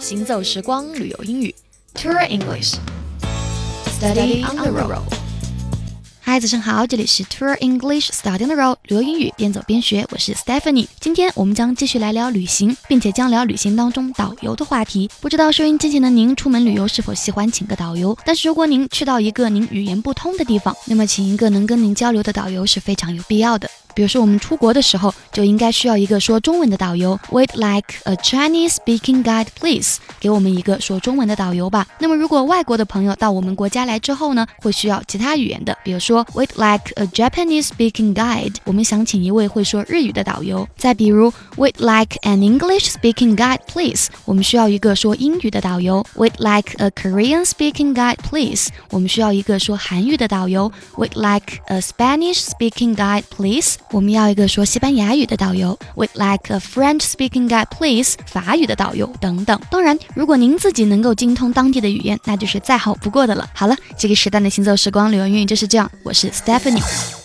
行走时光旅游英语，Tour English，Study on the road。嗨，早上好，这里是 Tour English Study on the road 旅游英语边走边学，我是 Stephanie。今天我们将继续来聊旅行，并且将聊旅行当中导游的话题。不知道收音机前的您出门旅游是否喜欢请个导游？但是如果您去到一个您语言不通的地方，那么请一个能跟您交流的导游是非常有必要的。比如说，我们出国的时候就应该需要一个说中文的导游。We'd like a Chinese-speaking guide, please。给我们一个说中文的导游吧。那么，如果外国的朋友到我们国家来之后呢，会需要其他语言的。比如说，We'd like a Japanese-speaking guide。我们想请一位会说日语的导游。再比如，We'd like an English-speaking guide, please。我们需要一个说英语的导游。We'd like a Korean-speaking guide, please。我们需要一个说韩语的导游。We'd like a Spanish-speaking guide, please。我们要一个说西班牙语的导游，We'd like a French-speaking guy, please。法语的导游等等。当然，如果您自己能够精通当地的语言，那就是再好不过的了。好了，这个时代的行走时光旅游英语就是这样。我是 Stephanie。